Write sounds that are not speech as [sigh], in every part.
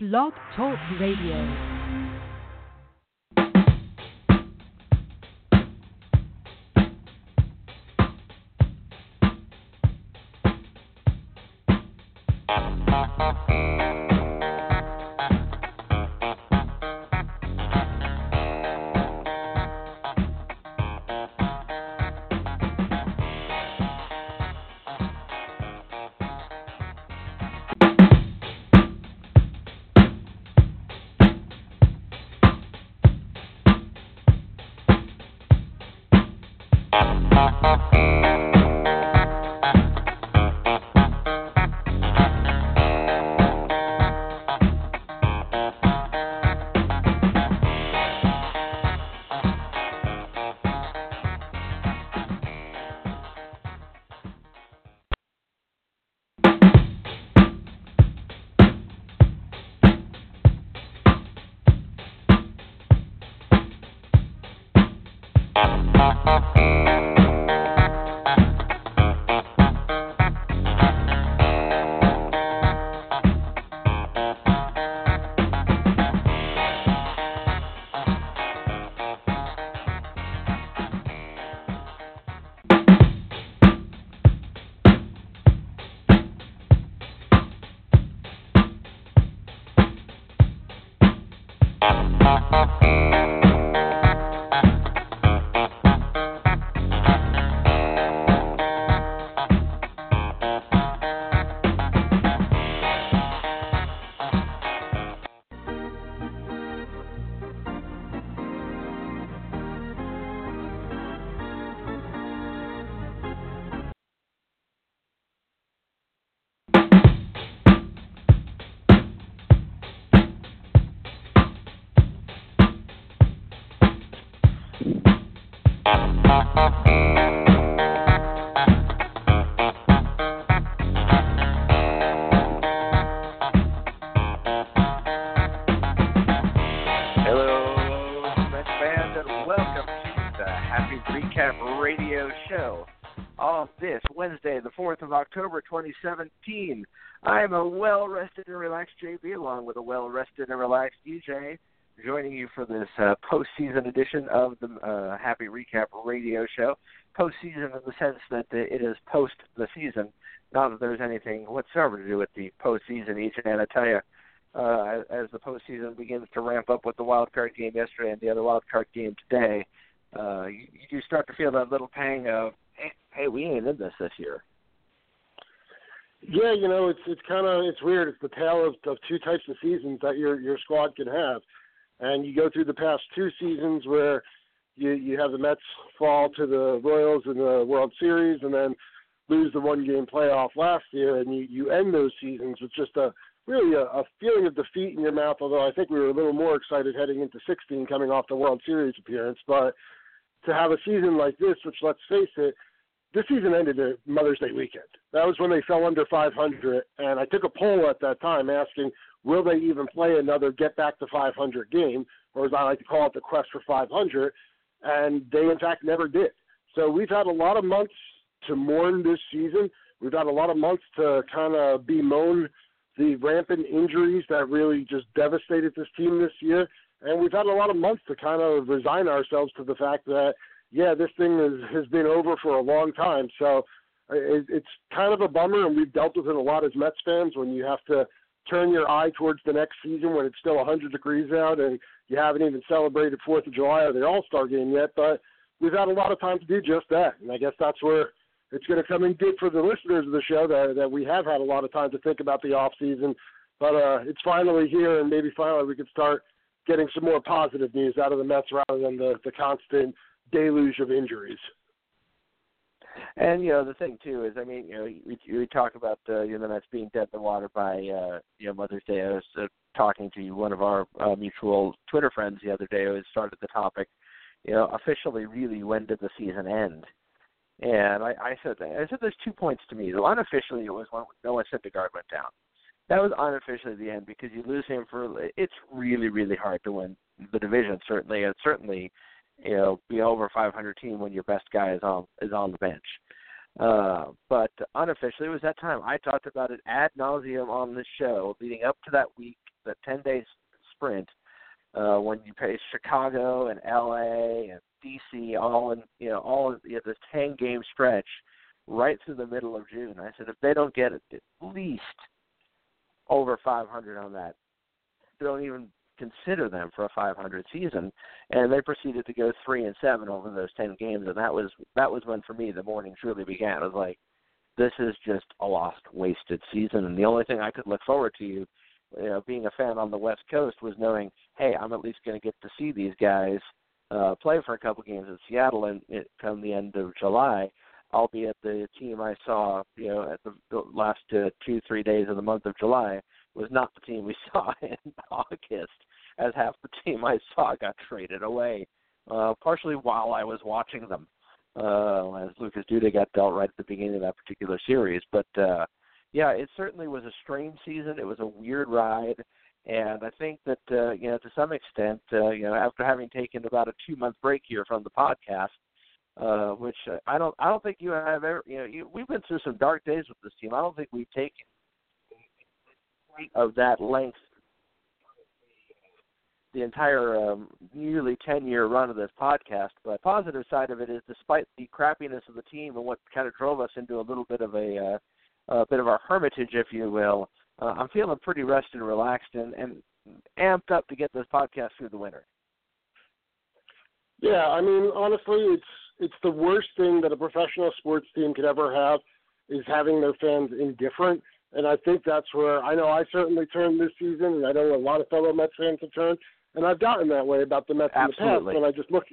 Blog Talk Radio. October, 2017, I am a well rested and relaxed JB, along with a well rested and relaxed EJ, joining you for this uh, postseason edition of the uh, Happy Recap Radio Show. Postseason in the sense that it is post the season, not that there's anything whatsoever to do with the postseason EJ and I tell you uh, as the postseason begins to ramp up with the wild card game yesterday and the other wild card game today, uh, you, you start to feel that little pang of, hey, hey, we ain't in this this year. Yeah, you know, it's it's kind of it's weird. It's the tale of, of two types of seasons that your your squad can have, and you go through the past two seasons where you you have the Mets fall to the Royals in the World Series, and then lose the one game playoff last year, and you you end those seasons with just a really a, a feeling of defeat in your mouth. Although I think we were a little more excited heading into 16, coming off the World Series appearance. But to have a season like this, which let's face it, this season ended at Mother's Day weekend. That was when they fell under 500, and I took a poll at that time asking, will they even play another get back to 500 game, or as I like to call it, the quest for 500? And they in fact never did. So we've had a lot of months to mourn this season. We've had a lot of months to kind of bemoan the rampant injuries that really just devastated this team this year. And we've had a lot of months to kind of resign ourselves to the fact that, yeah, this thing is, has been over for a long time. So it, it's kind of a bummer, and we've dealt with it a lot as Mets fans when you have to turn your eye towards the next season when it's still 100 degrees out and you haven't even celebrated 4th of July or the All Star game yet. But we've had a lot of time to do just that. And I guess that's where it's going to come in good for the listeners of the show that that we have had a lot of time to think about the off season, but uh, it's finally here, and maybe finally we can start getting some more positive news out of the Mets rather than the the constant deluge of injuries. And you know the thing too is, I mean, you know, we, we talk about uh, you know the Mets being dead in the water by uh, you know Mother's Day. I was uh, talking to one of our uh, mutual Twitter friends the other day who started the topic. You know, officially, really, when did the season end? And I, I said that. I said there's two points to me. Unofficially, it was when Noah Syndergaard went down. That was unofficially the end because you lose him for. It's really, really hard to win the division. Certainly, and certainly, you know, be over 500 team when your best guy is on is on the bench. Uh, but unofficially, it was that time. I talked about it ad nauseum on the show leading up to that week that ten day sprint uh, when you pay Chicago and L.A. and D.C. all in you know all you know, this ten game stretch right through the middle of June. I said if they don't get at least over 500 on that, don't even consider them for a 500 season. And they proceeded to go three and seven over those 10 games, and that was that was when for me the mourning truly began. I was like, this is just a lost, wasted season, and the only thing I could look forward to, you know, being a fan on the West Coast, was knowing, hey, I'm at least going to get to see these guys uh, play for a couple games in Seattle and it, come the end of July albeit the team I saw, you know, at the, last uh, two three days of the month of July was not the team we [laughs] saw in August, as half the team I saw got traded away, uh, partially while I was watching them, uh, as Lucas Duda got dealt right at the beginning of that particular series. But uh, yeah, it certainly was a strange season. It was a weird ride. And I think that uh, you know, to some extent, uh, you know, after having taken about a two-month break here from the podcast, uh, which I don't I don't think you have ever you know you, we've been through some dark days with this team. I don't think we've taken of that length the entire um, nearly 10 year run of this podcast. But the positive side of it is, despite the crappiness of the team and what kind of drove us into a little bit of a, uh, a bit of our hermitage, if you will, uh, I'm feeling pretty rested and relaxed and, and amped up to get this podcast through the winter. Yeah, I mean, honestly, it's it's the worst thing that a professional sports team could ever have is having their fans indifferent. And I think that's where I know I certainly turned this season, and I know a lot of fellow Mets fans have turned, and I've gotten that way about the Mets Absolutely. in the past. And I just look,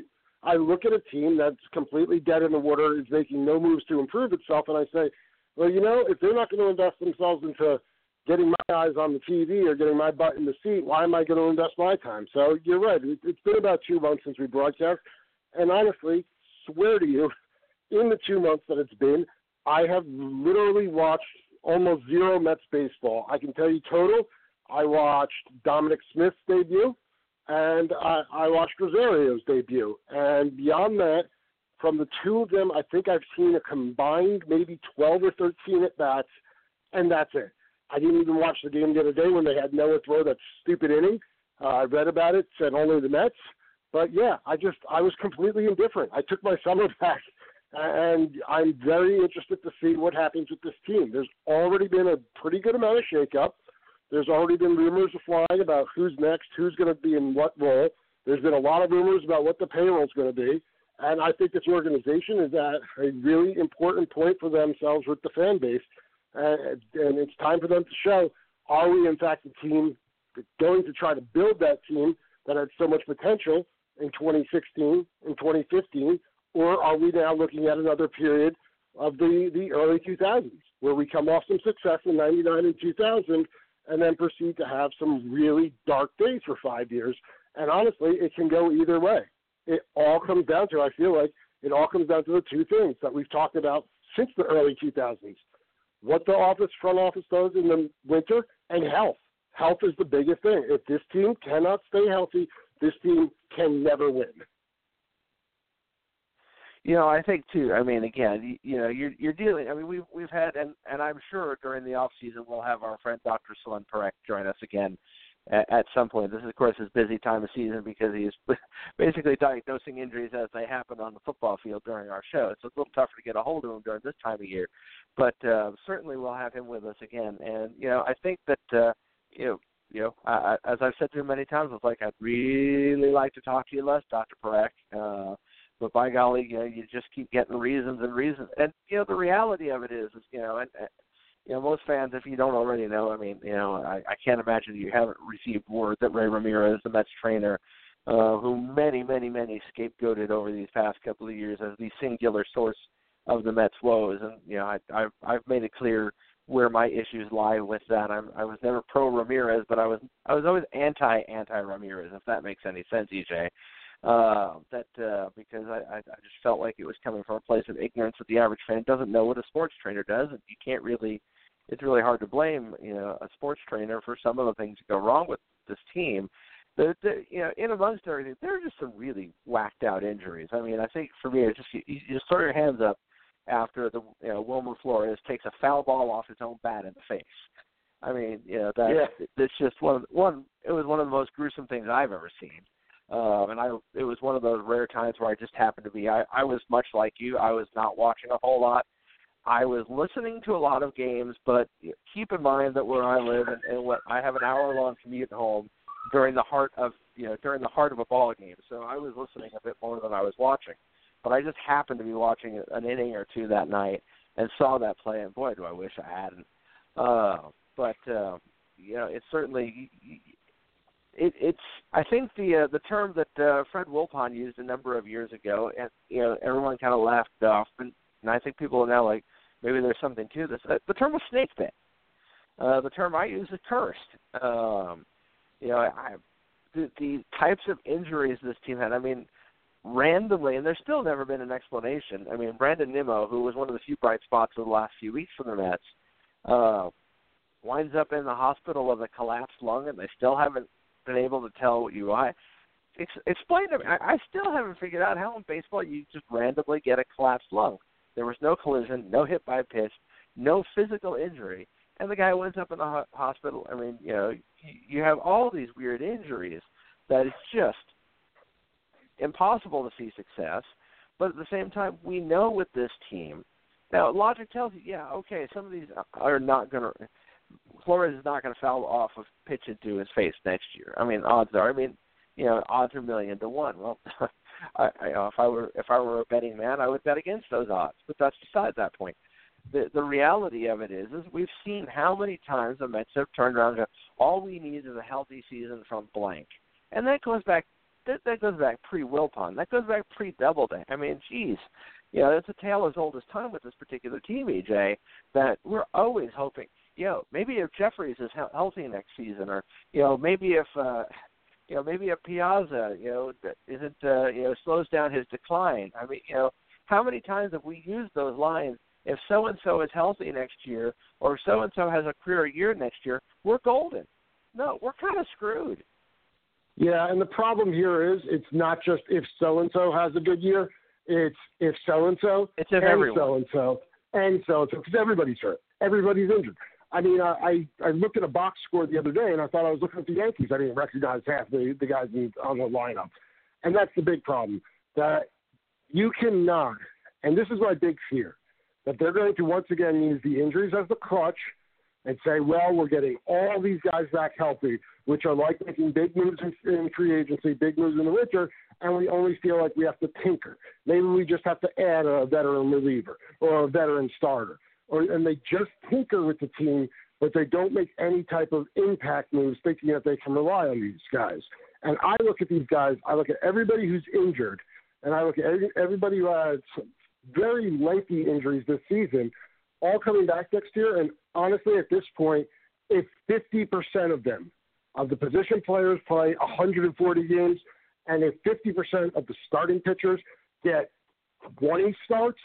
I look at a team that's completely dead in the water, is making no moves to improve itself, and I say, well, you know, if they're not going to invest themselves into getting my eyes on the TV or getting my butt in the seat, why am I going to invest my time? So you're right. It's been about two months since we broadcast, and honestly, swear to you, [laughs] in the two months that it's been, I have literally watched almost zero Mets baseball. I can tell you total. I watched Dominic Smith's debut, and I, I watched Rosario's debut. And beyond that, from the two of them, I think I've seen a combined maybe 12 or 13 at bats, and that's it. I didn't even watch the game the other day when they had Noah throw that stupid inning. Uh, I read about it, said only the Mets. But yeah, I just I was completely indifferent. I took my [laughs] summer back, and I'm very interested to see what happens with this team. There's already been a pretty good amount of shakeup. There's already been rumors flying about who's next, who's going to be in what role. There's been a lot of rumors about what the payroll is going to be. And I think this organization is at a really important point for themselves with the fan base. And, and it's time for them to show are we, in fact, a team going to try to build that team that had so much potential in 2016 and 2015, or are we now looking at another period of the, the early 2000s where we come off some success in 99 and 2000 and then proceed to have some really dark days for five years? And honestly, it can go either way. It all comes down to, I feel like, it all comes down to the two things that we've talked about since the early 2000s what the office front office does in the winter and health. Health is the biggest thing. If this team cannot stay healthy, this team can never win. You know, I think too. I mean, again, you, you know, you're you're dealing. I mean, we've we've had, and and I'm sure during the off season we'll have our friend Dr. Salon Parekh join us again at, at some point. This is, of course, his busy time of season because he's [laughs] basically diagnosing injuries as they happen on the football field during our show. It's a little tougher to get a hold of him during this time of year, but uh, certainly we'll have him with us again. And you know, I think that uh, you know you know, I, as I've said to him many times, I was like, I'd really like to talk to you less, Dr. Parekh. Uh, but by golly, you know, you just keep getting reasons and reasons. And you know, the reality of it is, is you know, and, and you know, most fans, if you don't already know, I mean, you know, I, I can't imagine you haven't received word that Ray Ramirez, the Mets trainer, uh, who many, many, many scapegoated over these past couple of years as the singular source of the Mets' woes. And you know, I, I've I've made it clear where my issues lie with that. I'm I was never pro Ramirez, but I was I was always anti anti Ramirez, if that makes any sense, EJ. Uh, that uh, because I, I just felt like it was coming from a place of ignorance that the average fan doesn't know what a sports trainer does, and you can't really. It's really hard to blame you know a sports trainer for some of the things that go wrong with this team. The, the you know in amongst everything, there are just some really whacked out injuries. I mean, I think for me, it's just you, you just throw your hands up after the you know Wilmer Flores takes a foul ball off his own bat in the face. I mean, you know that Yeah. it's just one of, one. It was one of the most gruesome things I've ever seen. Um, and I, it was one of those rare times where I just happened to be. I, I was much like you. I was not watching a whole lot. I was listening to a lot of games, but keep in mind that where I live and, and what I have an hour long commute home during the heart of you know during the heart of a ball game. So I was listening a bit more than I was watching. But I just happened to be watching an inning or two that night and saw that play, and boy, do I wish I hadn't. Uh, but uh, you know, it's certainly it, it's. I think the uh, the term that uh, Fred Wilpon used a number of years ago, and you know, everyone kind of laughed off, and, and I think people are now like, maybe there's something to this. Uh, the term was snake bit. Uh, the term I use is cursed. Um, you know, I, the, the types of injuries this team had. I mean, randomly, and there's still never been an explanation. I mean, Brandon Nimmo, who was one of the few bright spots of the last few weeks for the Mets, uh, winds up in the hospital with a collapsed lung, and they still haven't been able to tell what you. Ex- explain to me. I, still haven't figured out how in baseball you just randomly get a collapsed lung. There was no collision, no hit by pitch, no physical injury, and the guy winds up in the ho- hospital. I mean, you know, you, you have all these weird injuries that is just impossible to see success. But at the same time, we know with this team. Now, logic tells you, yeah, okay, some of these are not going to. Flores is not going to foul off a pitch into his face next year. I mean, odds are. I mean, you know, odds are million to one. Well, [laughs] I, I, you know, if I were if I were a betting man, I would bet against those odds. But that's beside that point. The the reality of it is, is we've seen how many times the Mets have turned around and all we need is a healthy season from blank, and that goes back that, that goes back pre Wilpon. That goes back pre Doubleday. I mean, geez, you know, it's a tale as old as time with this particular team, EJ. That we're always hoping, you know, maybe if Jefferies is he- healthy next season, or you know, maybe if. uh you know, maybe a Piazza, you know, isn't, uh, you know, slows down his decline. I mean, you know, how many times have we used those lines? If so and so is healthy next year, or so and so has a career year next year, we're golden. No, we're kind of screwed. Yeah, and the problem here is it's not just if so and so has a good year, it's if so and so It's if and so and so and so and so because everybody's hurt, everybody's injured. I mean, uh, I I looked at a box score the other day and I thought I was looking at the Yankees. I didn't recognize half the the guys in, on the lineup, and that's the big problem that you cannot. And this is my big fear that they're going to once again use the injuries as the crutch and say, well, we're getting all these guys back healthy, which are like making big moves in, in free agency, big moves in the winter, and we only feel like we have to tinker. Maybe we just have to add a veteran reliever or a veteran starter, or and they just tinker with the team, but they don't make any type of impact moves, thinking that they can rely on these guys. And I look at these guys, I look at everybody who's injured, and I look at every, everybody who has very lengthy injuries this season, all coming back next year. And honestly, at this point, if 50% of them, of the position players, play 140 games, and if 50% of the starting pitchers get 20 starts,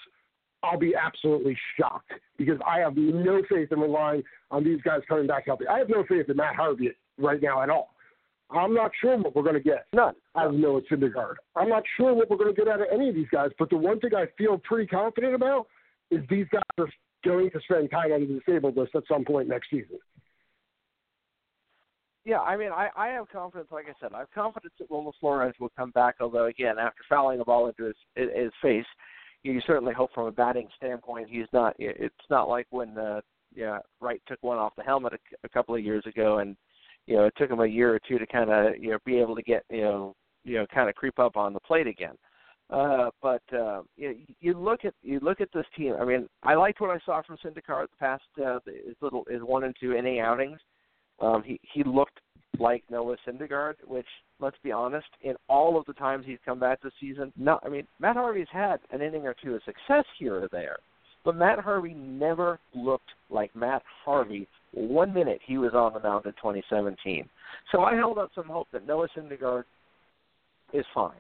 I'll be absolutely shocked because I have no faith in relying on these guys coming back healthy. I have no faith in Matt Harvey right now at all. I'm not sure what we're going to get None. I have no Syndergaard. I'm not sure what we're going to get out of any of these guys, but the one thing I feel pretty confident about is these guys are going to spend time on the disabled list at some point next season. Yeah, I mean, I, I have confidence. Like I said, I have confidence that Wilmer Flores will come back. Although, again, after fouling the ball into his his face, you certainly hope from a batting standpoint he's not. It's not like when uh, yeah Wright took one off the helmet a, a couple of years ago, and you know it took him a year or two to kind of you know be able to get you know you know kind of creep up on the plate again. Uh, but uh, you, you look at you look at this team. I mean, I liked what I saw from Syndergaard the past uh, his little his one and two inning outings. Um, he he looked like Noah Syndergaard, which let's be honest, in all of the times he's come back this season, no, I mean Matt Harvey's had an inning or two of success here or there, but Matt Harvey never looked like Matt Harvey one minute he was on the mound in 2017. So I held out some hope that Noah Syndergaard is fine.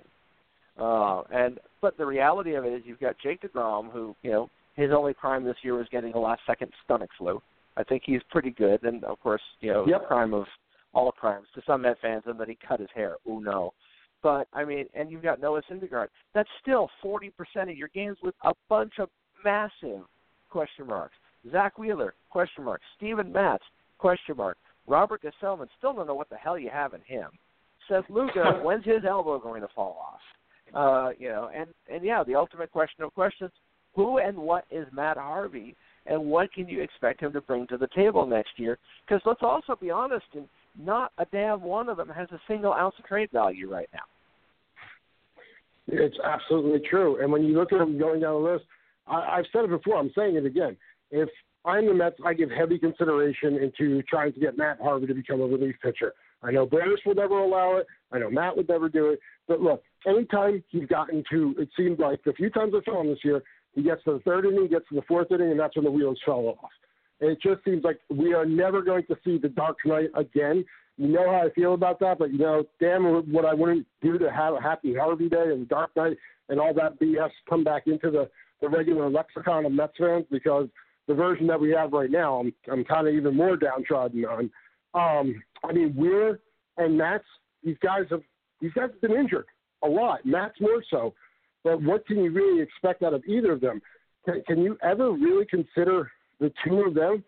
Uh, and but the reality of it is you've got Jake DeGrom, who you know his only crime this year was getting a last second stomach flu. I think he's pretty good, and of course you know Yep. the crime of all the crimes to some Met fans, and that he cut his hair. Oh no. But I mean, and you've got Noah Syndergaard. That's still 40% of your games with a bunch of massive question marks. Zack Wheeler, question mark. Steven Matz, Question mark. Robert Gsellman, still don't know what the hell you have in him. Seth Lugo, [laughs] when's his elbow going to fall off? Uh, you know, and and yeah, the ultimate question of questions: Who and what is Matt Harvey, and what can you expect him to bring to the table next year? Because let's also be honest, and not a damn one of them has a single ounce of trade value right now. It's absolutely true. And when you look at them going down the list, I, I've said it before. I'm saying it again. If I'm the Mets, I give heavy consideration into trying to get Matt Harvey to become a relief pitcher. I know Brandis would never allow it. I know Matt would never do it. But look, anytime he's gotten to, it seemed like the few times I saw him this year, he gets to the third inning, gets to the fourth inning, and that's when the wheels fell off. And it just seems like we are never going to see the Dark Knight again. You know how I feel about that, but you know, damn what I wouldn't do to have a happy Harvey Day and Dark Knight and all that BS come back into the, the regular lexicon of Mets fans because the version that we have right now, I'm, I'm kind of even more downtrodden on. Um, I mean, Weir and Matz, these guys have these guys have been injured a lot. Matz more so. But what can you really expect out of either of them? Can, can you ever really consider the two of them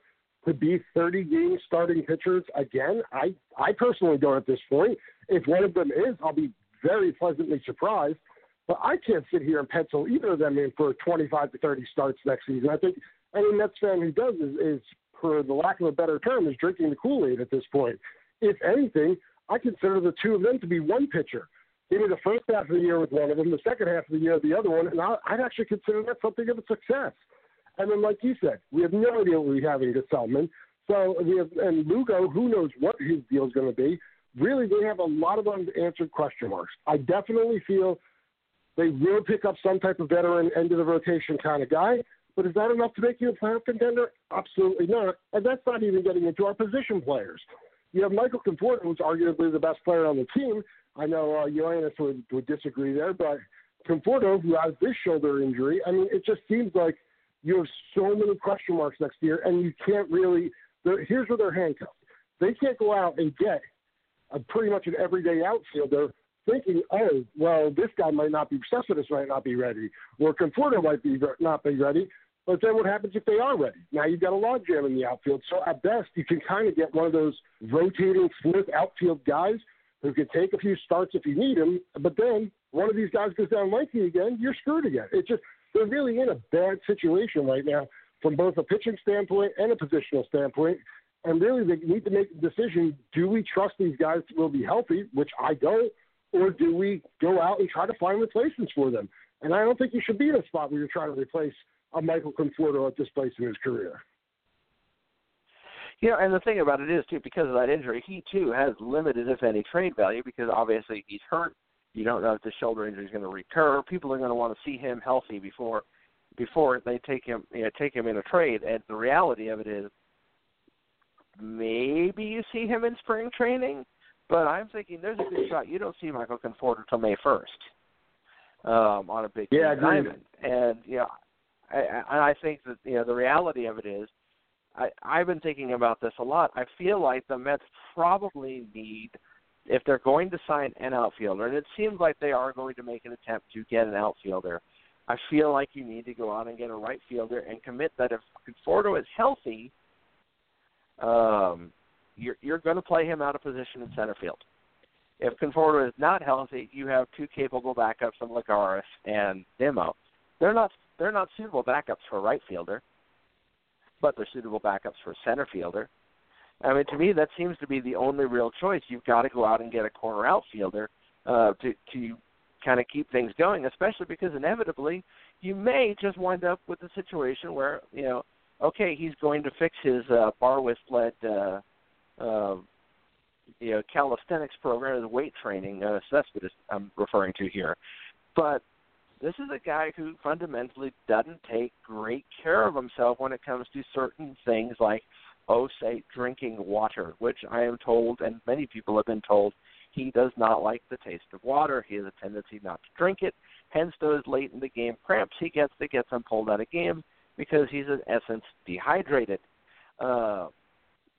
to be 30 game starting pitchers again? I, I personally don't at this point. If one of them is, I'll be very pleasantly surprised. But I can't sit here and pencil either of them in for 25 to 30 starts next season. I think any Mets fan who does is, is for the lack of a better term, is drinking the Kool Aid at this point. If anything, I consider the two of them to be one pitcher. Maybe the first half of the year with one of them, the second half of the year the other one, and I'd actually consider that something of a success. And then, like you said, we have no idea what we have in Gsellman. So we have, and Lugo, who knows what his deal is going to be. Really, they have a lot of unanswered question marks. I definitely feel they will pick up some type of veteran end of the rotation kind of guy. But is that enough to make you a playoff contender? Absolutely not. And that's not even getting into our position players. You have Michael Conforto, who's arguably the best player on the team. I know uh, would, would disagree there, but Conforto, who has this shoulder injury, I mean, it just seems like you have so many question marks next year, and you can't really. Here's where they're handcuffed. They can't go out and get a, pretty much an everyday outfielder thinking, oh, well, this guy might not be, Cespedes might not be ready, or Conforto might be not be ready. But then what happens if they are ready? Now you've got a logjam in the outfield. So at best, you can kind of get one of those rotating fourth outfield guys who can take a few starts if you need him. But then one of these guys goes down lengthy again, you're screwed again. It's just they're really in a bad situation right now from both a pitching standpoint and a positional standpoint. And really, they need to make a decision: Do we trust these guys will be healthy, which I don't, or do we go out and try to find replacements for them? And I don't think you should be in a spot where you're trying to replace a Michael Conforto at this place in his career. Know, and the thing about it is too, because of that injury, he too has limited, if any, trade value because obviously he's hurt. You don't know if the shoulder injury is going to recur. People are going to want to see him healthy before before they take him you know, take him in a trade. And the reality of it is, maybe you see him in spring training, but I'm thinking there's a good shot you don't see Michael Conforto until May first um, on a big yeah, diamond. And you know, I, I think that you know the reality of it is, I, I've been thinking about this a lot. I feel like the Mets probably need, if they're going to sign an outfielder, and it seems like they are going to make an attempt to get an outfielder. I feel like you need to go out and get a right fielder and commit that if Conforto is healthy, um, you're you're going to play him out of position in center field. If Conforto is not healthy, you have two capable backups in Lagares and Nimmo. They're not they're not suitable backups for a right fielder, but they're suitable backups for a center fielder. I mean, to me, that seems to be the only real choice. You've got to go out and get a corner outfielder uh, to to kind of keep things going, especially because inevitably you may just wind up with a situation where you know, okay, he's going to fix his uh, Barwis-led uh, uh, you know calisthenics program, the weight training. Uh, so that's what I'm referring to here. But this is a guy who fundamentally doesn't take great care of himself when it comes to certain things like, say, drinking water, which I am told, and many people have been told, he does not like the taste of water. He has a tendency not to drink it. Hence, those late in the game cramps he gets that gets him pulled out of game because he's in essence dehydrated. Uh,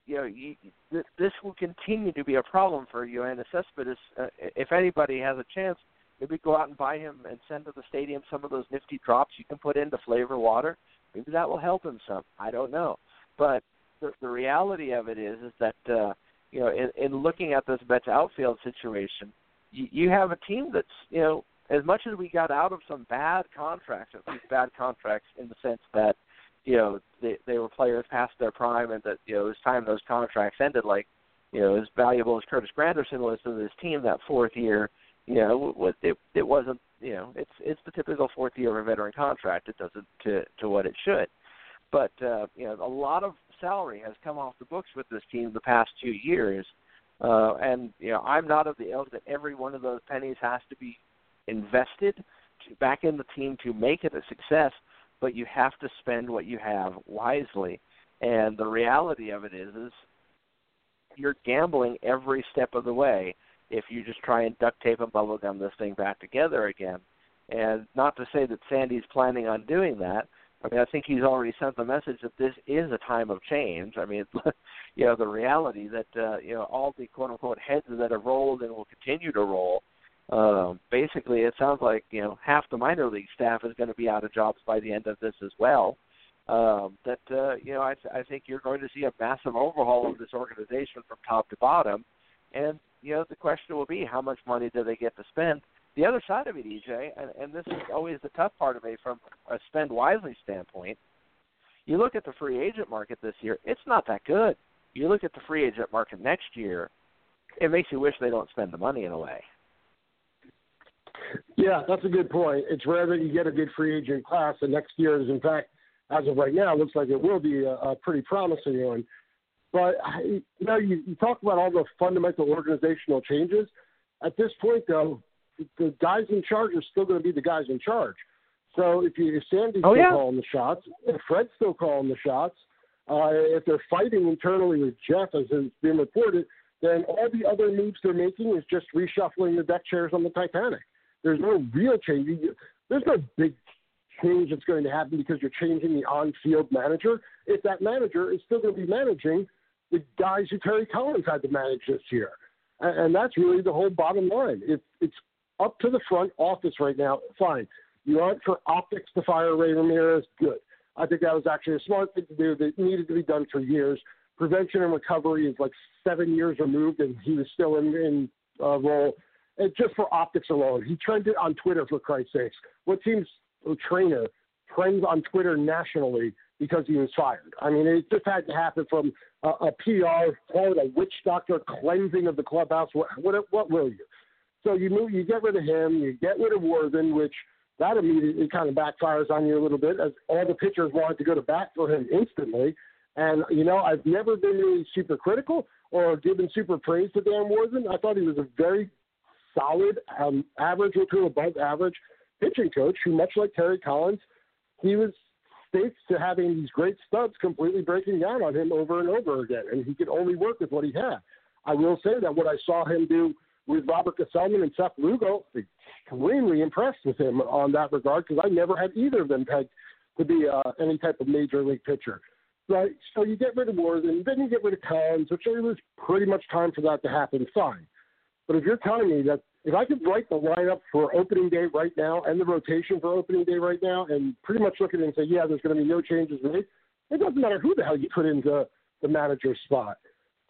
you know, you, this will continue to be a problem for Yoenis Cespedes. Uh, if anybody has a chance Maybe go out and buy him and send to the stadium some of those nifty drops you can put in to flavor water. Maybe that will help him some. I don't know. But the, the reality of it is is that uh, you know in, in looking at this Mets outfield situation, you, you have a team that's you know as much as we got out of some bad contracts, at least bad contracts in the sense that you know they they were players past their prime and that you know it was time those contracts ended. Like you know as valuable as Curtis Granderson was to this team that fourth year, you know it it wasn't you know it's it's the typical fourth year of a veteran contract. It doesn't to to what it should. But uh, you know a lot of salary has come off the books with this team the past two years. Uh, and you know, I'm not of the ilk that every one of those pennies has to be invested to, back in the team to make it a success, but you have to spend what you have wisely. And the reality of it is, is you're gambling every step of the way if you just try and duct tape and bubble gum this thing back together again. And not to say that Sandy's planning on doing that. I mean, I think he's already sent the message that this is a time of change. I mean, [laughs] you know, the reality that uh, you know all the quote unquote heads that have rolled and will continue to roll um, basically, it sounds like you know half the minor league staff is going to be out of jobs by the end of this as well. Um, that uh, you know, I, th- I think you're going to see a massive overhaul of this organization from top to bottom, and you know the question will be how much money do they get to spend. The other side of it, EJ, and, and this is always the tough part of it from a spend wisely standpoint. You look at the free agent market this year; it's not that good. You look at the free agent market next year; it makes you wish they don't spend the money in a way. Yeah, that's a good point. It's rare that you get a good free agent class, and next year is, in fact, as of right now, looks like it will be a, a pretty promising one. But you know, you, you talk about all the fundamental organizational changes. At this point, though, the guys in charge are still going to be the guys in charge. So if you if Sandy's oh, still yeah. calling the shots, if Fred's still calling the shots, uh, if they're fighting internally with Jeff, as has been reported, then all the other moves they're making is just reshuffling the deck chairs on the Titanic. There's no real change. There's no big change that's going to happen because you're changing the on-field manager. If that manager is still going to be managing the guys who Terry Collins had to manage this year, and, and that's really the whole bottom line. It, it's up to the front office right now. Fine, you want for optics to fire Ray Ramirez. Good. I think that was actually a smart thing to do. That needed to be done for years. Prevention and recovery is like seven years removed, and he was still in, in uh, role and just for optics alone. He trended on Twitter for Christ's sakes. What team's trainer trends on Twitter nationally because he was fired? I mean, it just had to happen from a, a PR, call it a witch doctor cleansing of the clubhouse. What, what, what will you? So you move, you get rid of him, you get rid of Warthen, which that immediately kind of backfires on you a little bit, as all the pitchers wanted to go to bat for him instantly. And you know, I've never been really super critical or given super praise to Dan Warthen. I thought he was a very solid, um, average or to above average pitching coach who, much like Terry Collins, he was states to having these great studs completely breaking down on him over and over again, and he could only work with what he had. I will say that what I saw him do with Robert Gsellman and Seth Lugo, extremely impressed with him on that regard because I never had either of them pegged to be uh, any type of major league pitcher. Right, so you get rid of Warthen, then you get rid of Collins, which it was pretty much time for that to happen. Fine. But if you're telling me that if I could write the lineup for opening day right now and the rotation for opening day right now, and pretty much look at it and say, yeah, there's going to be no changes made, it doesn't matter who the hell you put into the manager's spot.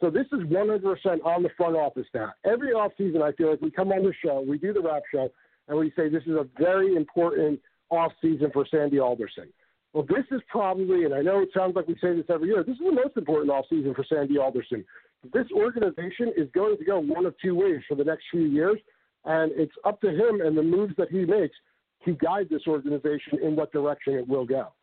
So this is 100% on the front office now. Every offseason, I feel like we come on the show, we do the wrap show, and we say this is a very important offseason for Sandy Alderson. Well, this is probably, and I know it sounds like we say this every year, this is the most important offseason for Sandy Alderson this organization is going to go one of two ways for the next few years, and it's up to him and the moves that he makes to guide this organization in what direction it will go.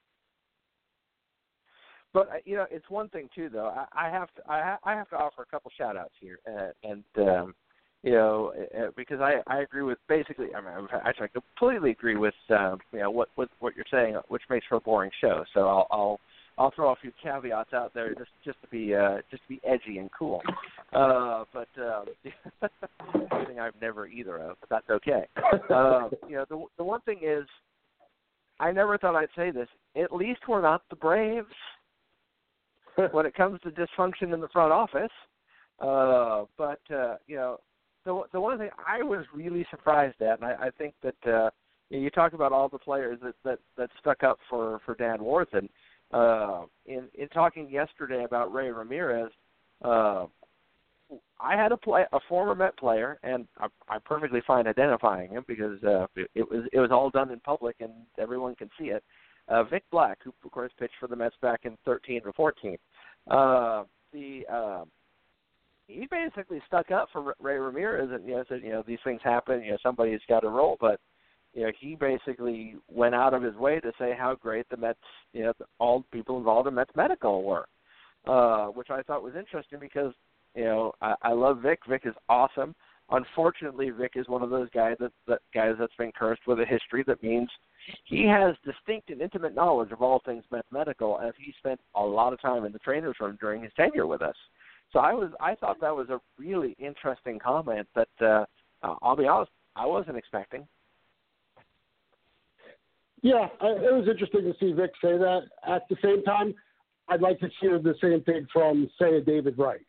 But uh, you know, it's one thing too, though. I, I have to I, I have to offer a couple shout outs here, uh, and um, you know, uh, because I I agree with basically. I mean, actually, I completely agree with um, you know what what what you're saying, which makes for a boring show. So I'll I'll I'll throw a few caveats out there just just to be uh, just to be edgy and cool. Uh, but um, [laughs] something I've never either of, but that's okay. Uh, you know, the the one thing is, I never thought I'd say this. At least we're not the Braves [laughs] when it comes to dysfunction in the front office. Uh, but uh, you know, the the one thing I was really surprised at, and I, I think that uh, you talk about all the players that that that stuck up for for Dan Warthen uh, in in talking yesterday about Ray Ramirez, uh, I had a play a former Met player, and I'm perfectly fine identifying him because uh, it, it was it was all done in public and everyone can see it. Uh, Vic Black, who of course pitched for the Mets back in 13 or 14. Uh, the uh, he basically stuck up for Ray Ramirez and you know said you know these things happen, you know somebody's got to roll, but you know he basically went out of his way to say how great the Mets, you know, all people involved in Mets medical were, uh, which I thought was interesting because you know I, I love Vic. Vic is awesome. Unfortunately, Vic is one of those guys that, that guys that's been cursed with a history that means he has distinct and intimate knowledge of all things Mets medical, as he spent a lot of time in the trainer's room during his tenure with us. So I was I thought that was a really interesting comment that uh, uh, I'll be honest I wasn't expecting. Yeah, it was interesting to see Vic say that. At the same time, I'd like to hear the same thing from say David Wright.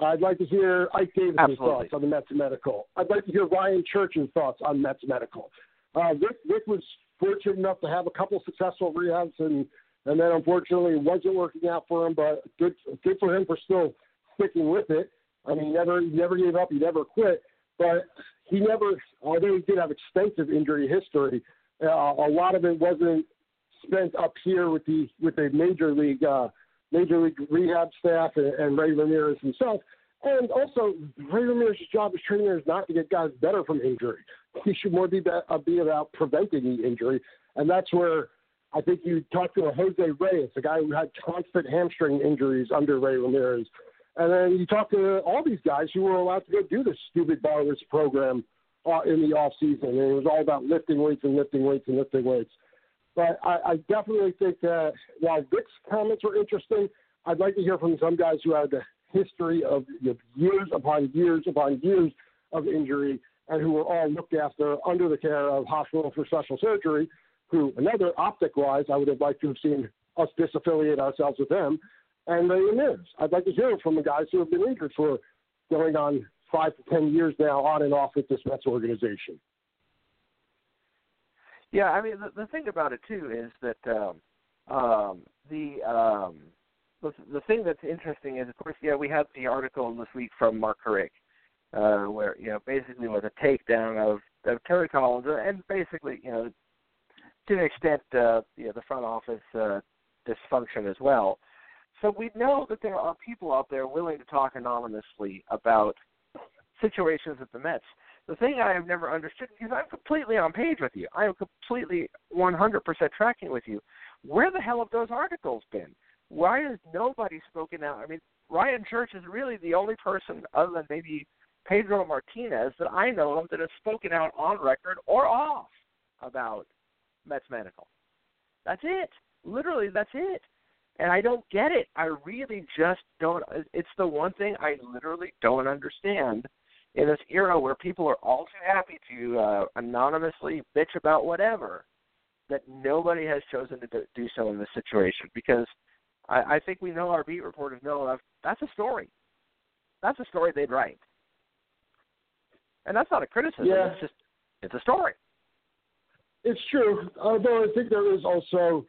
I'd like to hear Ike Absolutely. thoughts on the Mets medical. I'd like to hear Ryan Church's thoughts on Mets medical. Uh, Vic, Vic was fortunate enough to have a couple successful rehabs, and and then unfortunately it wasn't working out for him. But good good for him for still sticking with it. I mean, he never he never gave up. He never quit. But he never, although he did have extensive injury history, uh, a lot of it wasn't spent up here with the with the major league uh, major league rehab staff and, and Ray Ramirez himself. And also, Ray Ramirez's job as trainer is not to get guys better from injury. He should more be, uh, be about preventing the injury, and that's where I think you talk to a Jose Reyes, a guy who had constant hamstring injuries under Ray Ramirez, and then you talk to all these guys who were allowed to go do this stupid Barwis program uh, in the off season, and it was all about lifting weights and lifting weights and lifting weights. But I, I definitely think that while Vic's comments were interesting, I'd like to hear from some guys who had the history of years upon years upon years of injury and who were all looked after under the care of hospital for special surgery. Who, another optic wise, I would have liked to have seen us disaffiliate ourselves with them and the Ramirez. I'd like to hear from the guys who have been injured for going on five to ten years now, on and off with this Mets organization. Yeah, I mean the, the thing about it too is that um, um, the um, the the thing that's interesting is, of course, yeah, we had the article this week from Marc Carig, uh, where you know basically was a takedown of of Terry Collins, and basically you know to an extent uh, you know the front office uh, dysfunction as well. So we know that there are people out there willing to talk anonymously about situations at the Mets. The thing I have never understood, because I'm completely on page with you, I am completely 100% tracking with you. Where the hell have those articles been? Why has nobody spoken out? I mean, Ryan Church is really the only person, other than maybe Pedro Martinez, that I know of that has spoken out on record or off about Mets Medical. That's it. Literally, that's it and I don't get it. I really just don't. It's the one thing I literally don't understand in this era where people are all too happy to uh, anonymously bitch about whatever. That nobody has chosen to do so in this situation because I, I think we know our beat reporters know that that's a story. That's a story they'd write, and that's not a criticism. Yeah. It's just it's a story. It's true, although I think there is also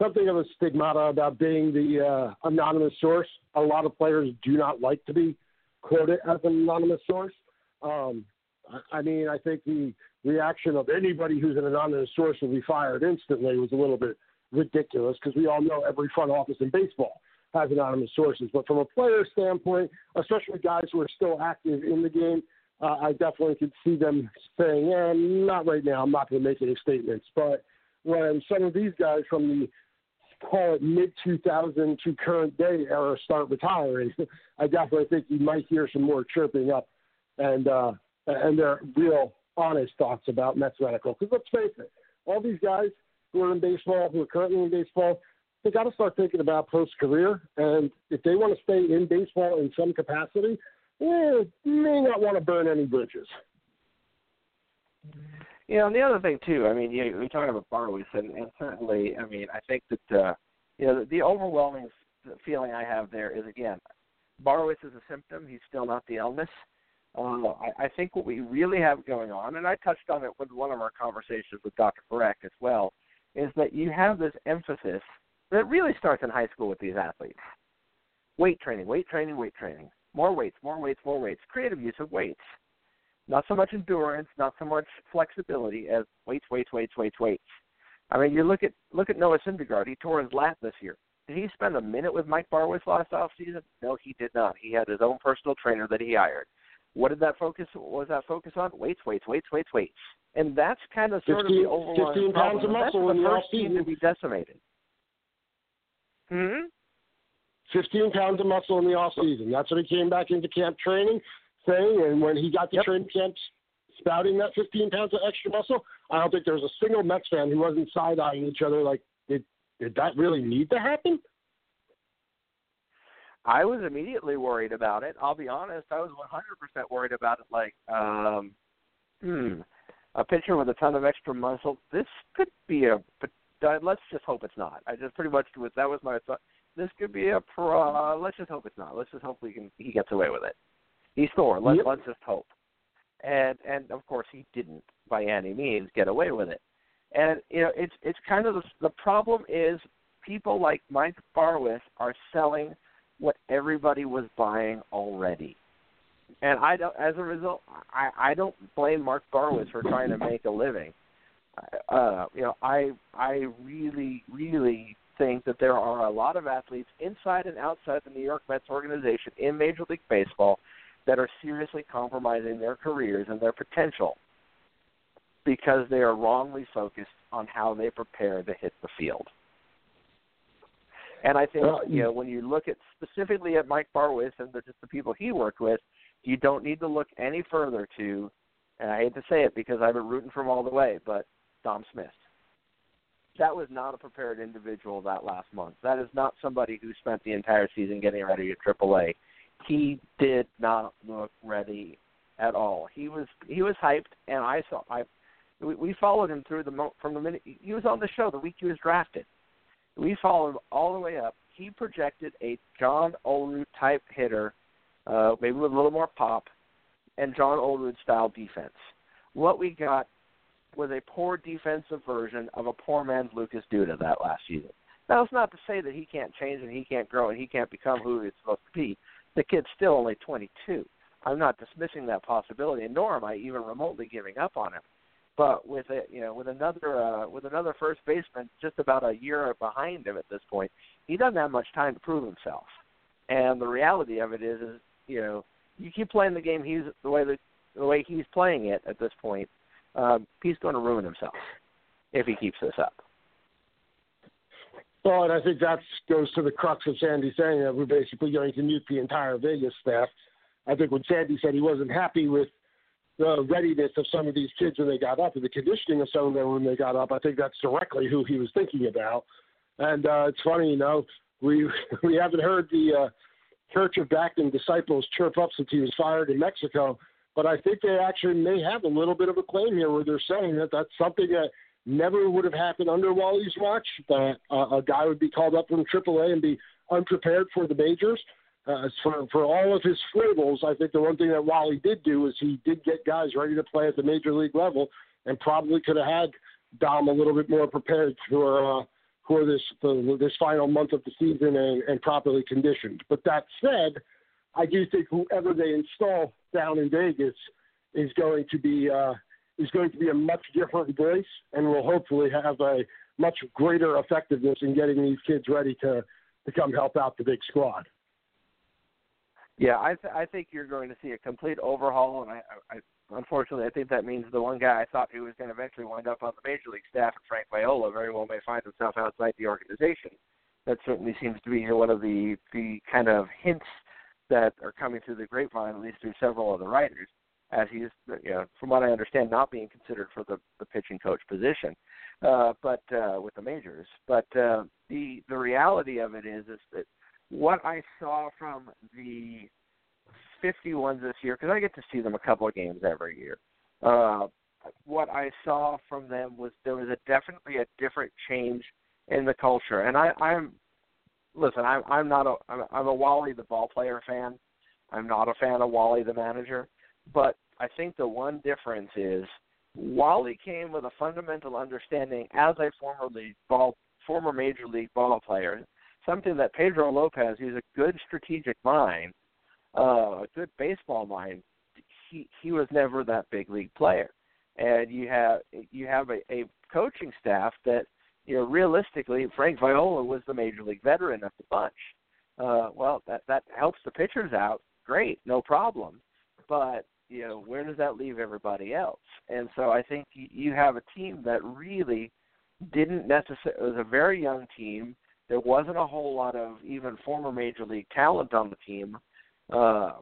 something of a stigmata about being the uh, anonymous source. A lot of players do not like to be quoted as an anonymous source. Um, I, I mean, I think the reaction of anybody who's an anonymous source will be fired instantly was a little bit ridiculous because we all know every front office in baseball has anonymous sources. But from a player standpoint, especially guys who are still active in the game, uh, I definitely could see them saying, "Yeah, not right now. I'm not going to make any statements." But when some of these guys from the call it mid 2000 to current day era start retiring, [laughs] I definitely think you might hear some more chirping up and uh, and their real honest thoughts about Mets medical. Because let's face it, all these guys who are in baseball, who are currently in baseball, they got to start thinking about post career. And if they want to stay in baseball in some capacity, eh, may not want to burn any bridges. You know, and the other thing too, I mean, you, we talking about Barwis, and, and certainly, I mean, I think that uh, you know the, the overwhelming feeling I have there is again, Barwis is a symptom; he's still not the illness. Uh, I, I think what we really have going on, and I touched on it with one of our conversations with Dr. Parekh as well, is that you have this emphasis that really starts in high school with these athletes. Weight training, weight training, weight training. More weights, more weights, more weights. Creative use of weights. Not so much endurance, not so much flexibility as weights, weights, weights, weights, weights. I mean, you look at look at Noah Syndergaard. He tore his lat this year. Did he spend a minute with Mike Barwis last off season? No, he did not. He had his own personal trainer that he hired. What did that focus? Was that focus on? Weights, weights, weights, weights, weights. And that's kind of sort 15, of the overall 15 pounds of muscle that's in the the first team offseason. to be decimated. Hmm. 15 pounds of muscle in the off season. That's what he came back into camp training saying. And when he got to Yep. training camp spouting that 15 pounds of extra muscle, I don't think there was a single Mets fan who wasn't side eyeing each other like, did, did that really need to happen? I was immediately worried about it. I'll be honest. I was 100% worried about it. Like, um, hmm, a pitcher with a ton of extra muscle. This could be a. But uh, let's just hope it's not. I just pretty much was that was my thought. This could be a pro. Let's just hope it's not. Let's just hope we can. He gets away with it. He's Thor. Let's Yep. let's just hope. And and of course he didn't by any means get away with it. And you know it's it's kind of the, the problem is people like Mike Barwis are selling what everybody was buying already. And I don't, as a result, I, I don't blame Mark Barwis for trying to make a living. Uh, you know, I I really really think that there are a lot of athletes inside and outside the New York Mets organization in Major League Baseball that are seriously compromising their careers and their potential because they are wrongly focused on how they prepare to hit the field. And I think Well, you know when you look at specifically at Mike Barwis and the, just the people he worked with, you don't need to look any further to, and I hate to say it because I've been rooting for him all the way, but Dom Smith. That was not a prepared individual that last month. That is not somebody who spent the entire season getting ready at AAA. He did not look ready at all. He was he was hyped, and I saw I we, we followed him through the mo- from the minute he was on the show the week he was drafted. We followed all the way up. He projected a John Olerud type hitter, uh, maybe with a little more pop, and John Olerud style defense. What we got was a poor defensive version of a poor man's Lucas Duda that last season. Now, it's not to say that he can't change and he can't grow and he can't become who he's supposed to be. The kid's still only 22. I'm not dismissing that possibility, nor am I even remotely giving up on him. But with a you know with another uh, with another first baseman just about a year behind him at this point, he doesn't have much time to prove himself. And the reality of it is, is you know you keep playing the game he's the way that the way he's playing it at this point, um, he's going to ruin himself if he keeps this up. Well, and I think that goes to the crux of Sandy saying that we're basically going to mute the entire Vegas staff. I think when Sandy said he wasn't happy with the readiness of some of these kids when they got up and the conditioning of some of them when they got up, I think that's directly who he was thinking about. And uh, it's funny, you know, we [laughs] we haven't heard the uh, Church of Backman disciples chirp up since he was fired in Mexico, but I think they actually may have a little bit of a claim here where they're saying that that's something that never would have happened under Wally's watch. That uh, a guy would be called up from AAA and be unprepared for the majors. Uh, for for all of his foibles, I think the one thing that Wally did do is he did get guys ready to play at the major league level, and probably could have had Dom a little bit more prepared for uh, for this this final month of the season and, and properly conditioned. But that said, I do think whoever they install down in Vegas is going to be uh, is going to be a much different voice, and will hopefully have a much greater effectiveness in getting these kids ready to to come help out the big squad. Yeah, I th- I think you're going to see a complete overhaul, and I, I, unfortunately I think that means the one guy I thought who was going to eventually wind up on the major league staff, Frank Viola, very well may find himself outside the organization. That certainly seems to be one of the the kind of hints that are coming through the grapevine, at least through several of the writers, as he's, you know, from what I understand, not being considered for the the pitching coach position, uh, but uh, with the majors. But uh, the the reality of it is is that what I saw from the 51s this year, because I get to see them a couple of games every year. Uh, what I saw from them was there was a definitely a different change in the culture, and I, I'm listen. I'm I'm not a I'm, I'm a Wally the ball player fan. I'm not a fan of Wally the manager, but I think the one difference is Wally came with a fundamental understanding as a formerly ball former major league ball player, something that Pedro Lopez, who's a good strategic mind, uh, a good baseball mind, he he was never that big league player, and you have you have a, a coaching staff that you know realistically Frank Viola was the major league veteran of the bunch. Uh, well, that that helps the pitchers out. Great, no problem, but you know where does that leave everybody else? And so I think you, you have a team that really didn't necessarily. It was a very young team. There wasn't a whole lot of even former major league talent on the team. Uh,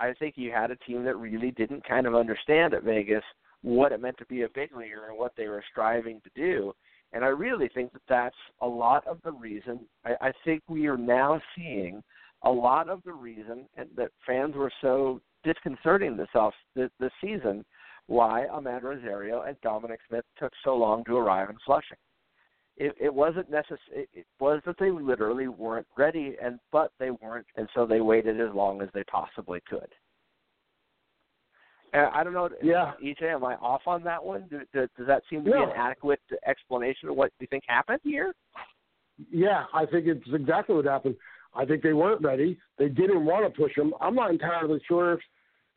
I think you had a team that really didn't kind of understand at Vegas what it meant to be a big leaguer and what they were striving to do. And I really think that that's a lot of the reason. I, I think we are now seeing a lot of the reason that fans were so disconcerting this off this, this season why Amed Rosario and Dominic Smith took so long to arrive in Flushing. It, it wasn't necessary. It was that they literally weren't ready, and but they weren't, and so they waited as long as they possibly could. And I don't know. Yeah. EJ, am I off on that one? Do, do, does that seem to no. be an adequate explanation of what you think happened here? Yeah, I think it's exactly what happened. I think they weren't ready. They didn't want to push them. I'm not entirely sure if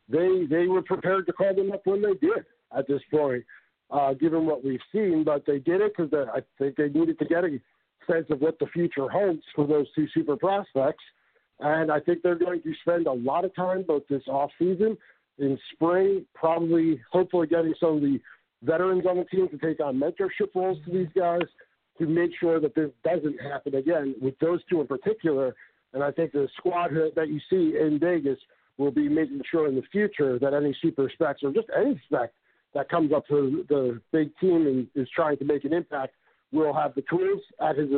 they they were prepared to call them up when they did at this point, uh, given what we've seen. But they did it because I think they needed to get a sense of what the future holds for those two super prospects. And I think they're going to spend a lot of time both this off season in spring, probably hopefully getting some of the veterans on the team to take on mentorship roles to these guys to make sure that this doesn't happen again with those two in particular. And I think the squad that you see in Vegas will be making sure in the future that any super specs or just any spec that comes up to the big team and is trying to make an impact will have the tools at his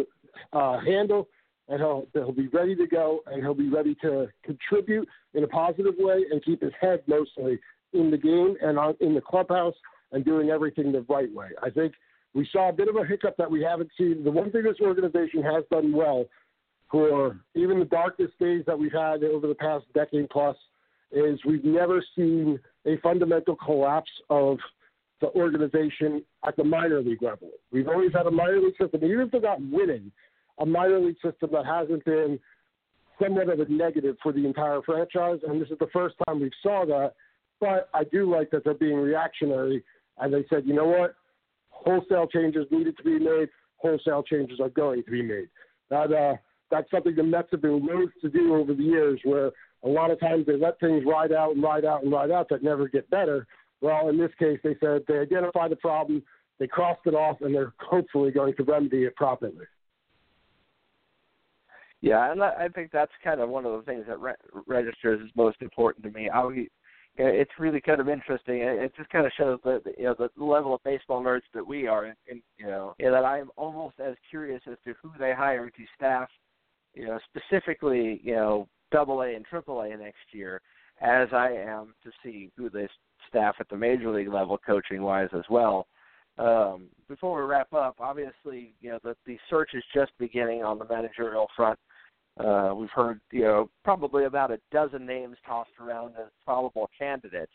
uh, handle and he'll he'll be ready to go and he'll be ready to contribute in a positive way and keep his head mostly in the game and on, in the clubhouse and doing everything the right way. I think we saw a bit of a hiccup that we haven't seen. The one thing this organization has done well for even the darkest days that we've had over the past decade plus is we've never seen a fundamental collapse of the organization at the minor league level. We've always had a minor league system, even if they're not winning, a minor league system that hasn't been somewhat of a negative for the entire franchise. And this is the first time we saw that. But I do like that they're being reactionary. And they said, you know what? Wholesale changes needed to be made. Wholesale changes are going to be made. That uh, that's something the Mets have been loath to do over the years, where a lot of times they let things ride out and ride out and ride out that never get better. Well, in this case, they said they identified the problem, they crossed it off, and they're hopefully going to remedy it properly. Yeah, and I think that's kind of one of the things that re- registers as most important to me. I, it's really kind of interesting. It just kind of shows the you know the level of baseball nerds that we are, and you know and that I'm almost as curious as to who they hire to staff, you know, specifically you know Double A and Triple A next year, as I am to see who they staff at the major league level, coaching wise as well. Um, before we wrap up, obviously, you know, the, the search is just beginning on the managerial front. Uh, we've heard, you know, probably about a dozen names tossed around as probable candidates.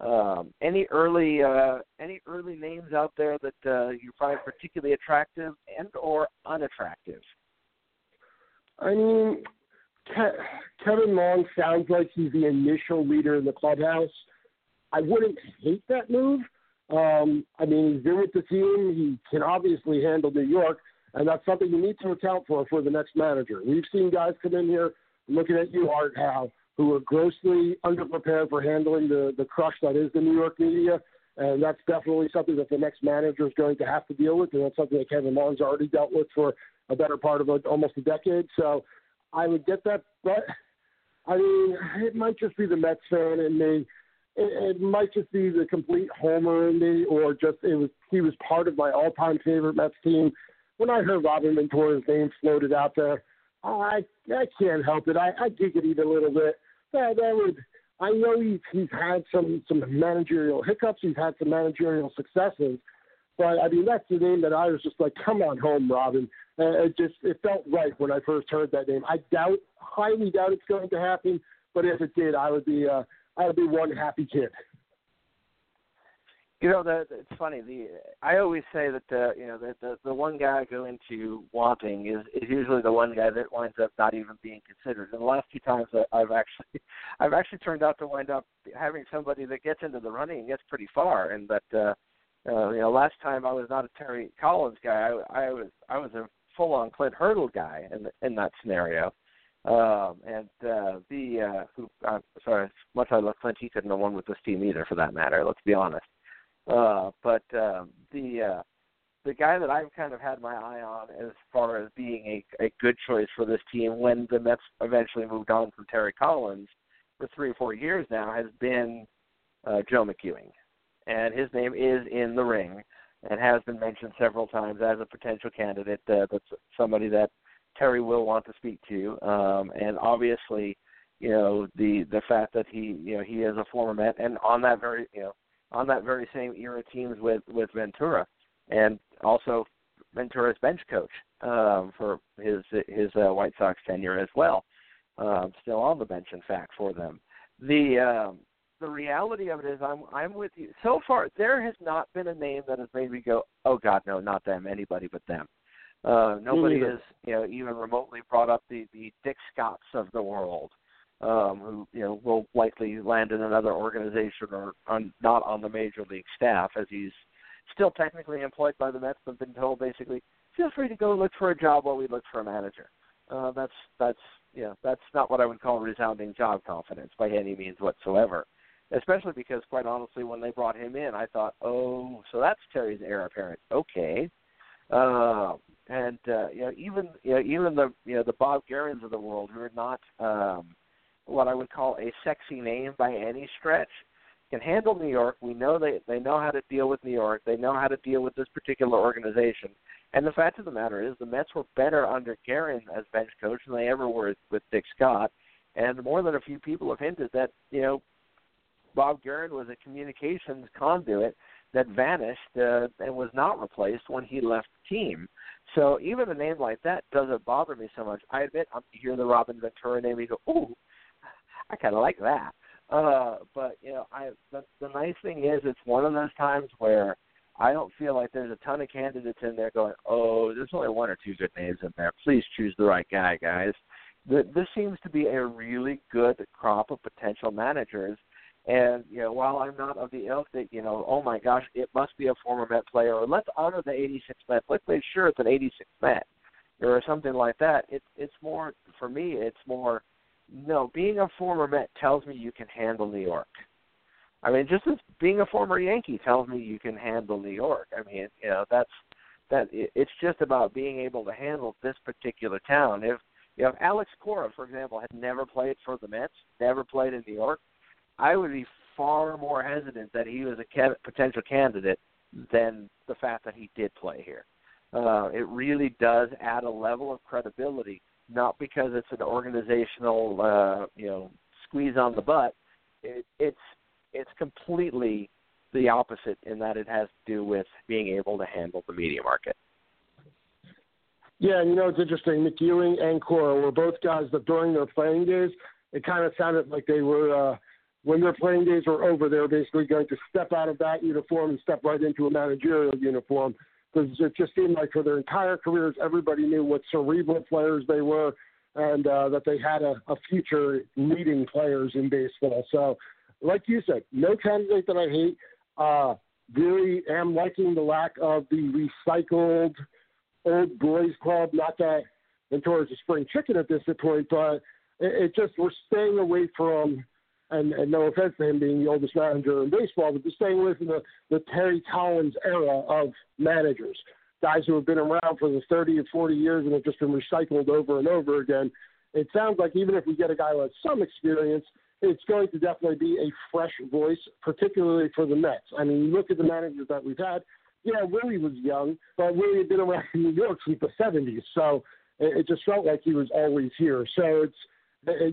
Um, any early uh, any early names out there that uh, you find particularly attractive and or unattractive? I mean, Ke- Kevin Long sounds like he's the initial leader in the clubhouse. I wouldn't hate that move. Um, I mean, he's been with the team. He can obviously handle New York, and that's something you need to account for for the next manager. We've seen guys come in here, looking at you, Art Howe, who are grossly underprepared for handling the, the crush that is the New York media. And that's definitely something that the next manager is going to have to deal with. And that's something that Kevin Long's already dealt with for a better part of a, almost a decade. So I would get that. But, I mean, it might just be the Mets fan in me it, it might just be the complete homer in me, or just it was he was part of my all-time favorite Mets team. When I heard Robin Ventura's name floated out there, I I can't help it. I, I giggled a little bit. That that would. I know he's he's had some some managerial hiccups. He's had some managerial successes, but I mean that's the name that I was just like, come on home, Robin. Uh, it just it felt right when I first heard that name. I doubt, highly doubt it's going to happen, but if it did, I would be uh, I would be one happy kid. You know, the, it's funny. The I always say that the you know that the the one guy I go into wanting is is usually the one guy that winds up not even being considered. And the last few times that I've actually [laughs] I've actually turned out to wind up having somebody that gets into the running and gets pretty far. And that uh, uh, you know, last time I was not a Terry Collins guy. I, I was I was a full on Clint Hurdle guy in in that scenario. Um, and uh, the uh, who, uh, sorry, much I love Clint, he couldn't have won with this team either, for that matter. Let's be honest. Uh, but um, the uh, the guy that I've kind of had my eye on as far as being a, a good choice for this team when the Mets eventually moved on from Terry Collins for three or four years now has been uh, Joe McEwing, and his name is in the ring and has been mentioned several times as a potential candidate. Uh, that's somebody that Terry will want to speak to, um, and obviously, you know the the fact that he you know he is a former Met, and on that very you know on that very same era teams with with Ventura, and also Ventura's bench coach um, for his his uh, White Sox tenure as well. Um, still on the bench, in fact, for them. The um, the reality of it is, I'm I'm with you. So far, there has not been a name that has made me go, "Oh God, no, not them. Anybody but them." Uh, nobody has, you know, even remotely brought up the the Dick Scotts of the world, um, who you know will likely land in another organization or on, not on the major league staff, as he's still technically employed by the Mets, but been told basically, feel free to go look for a job while we look for a manager. Uh, that's that's know that's not what I would call resounding job confidence by any means whatsoever. Especially because, quite honestly, when they brought him in, I thought, oh, so that's Terry's heir apparent. Okay, uh, and uh, you know even you know even the you know the Bob Gerens of the world who are not um, what I would call a sexy name by any stretch can handle New York. We know they they know how to deal with New York. They know how to deal with this particular organization. And the fact of the matter is, the Mets were better under Geren as bench coach than they ever were with Dick Scott. And more than a few people have hinted that you know Bob Geren was a communications conduit that vanished uh, and was not replaced when he left the team. So even a name like that doesn't bother me so much. I admit, I'm hearing the Robin Ventura name, and you go, "Ooh, I kind of like that." Uh, but you know, I the, the nice thing is, it's one of those times where I don't feel like there's a ton of candidates in there going, "Oh, there's only one or two good names in there. Please choose the right guy, guys." The, this seems to be a really good crop of potential managers and you know, while I'm not of the ilk that you know, oh my gosh, it must be a former Met player, or let's honor the '86 Met. Let's make sure it's an '86 Met, or something like that. It's it's more for me. It's more no. Being a former Met tells me you can handle New York. I mean, just as being a former Yankee tells me you can handle New York. I mean, you know, that's that. It's just about being able to handle this particular town. If you know, Alex Cora, for example, had never played for the Mets, never played in New York, I would be far more hesitant that he was a potential candidate than the fact that he did play here. Uh, it really does add a level of credibility, not because it's an organizational, uh, you know, squeeze on the butt. It, it's it's completely the opposite in that it has to do with being able to handle the media market. Yeah, and you know it's interesting. McEwing and Cora were both guys that during their playing days, it kind of sounded like they were uh, when their playing days are over, they're basically going to step out of that uniform and step right into a managerial uniform because it just seemed like for their entire careers, everybody knew what cerebral players they were and uh, that they had a, a future leading players in baseball. So, like you said, no candidate that I hate. Uh, really am liking the lack of the recycled old boys club. Not that Ventura's a spring chicken at this point, but it, it just we're staying away from and, and no offense to him being the oldest manager in baseball, but just staying away from the, the Terry Collins era of managers, guys who have been around for the 30 or 40 years and have just been recycled over and over again. It sounds like even if we get a guy with some experience, it's going to definitely be a fresh voice, particularly for the Mets. I mean, you look at the managers that we've had. Yeah, Willie was young, but Willie had been around [laughs] in New York since the 70s, so it, it just felt like he was always here. So it's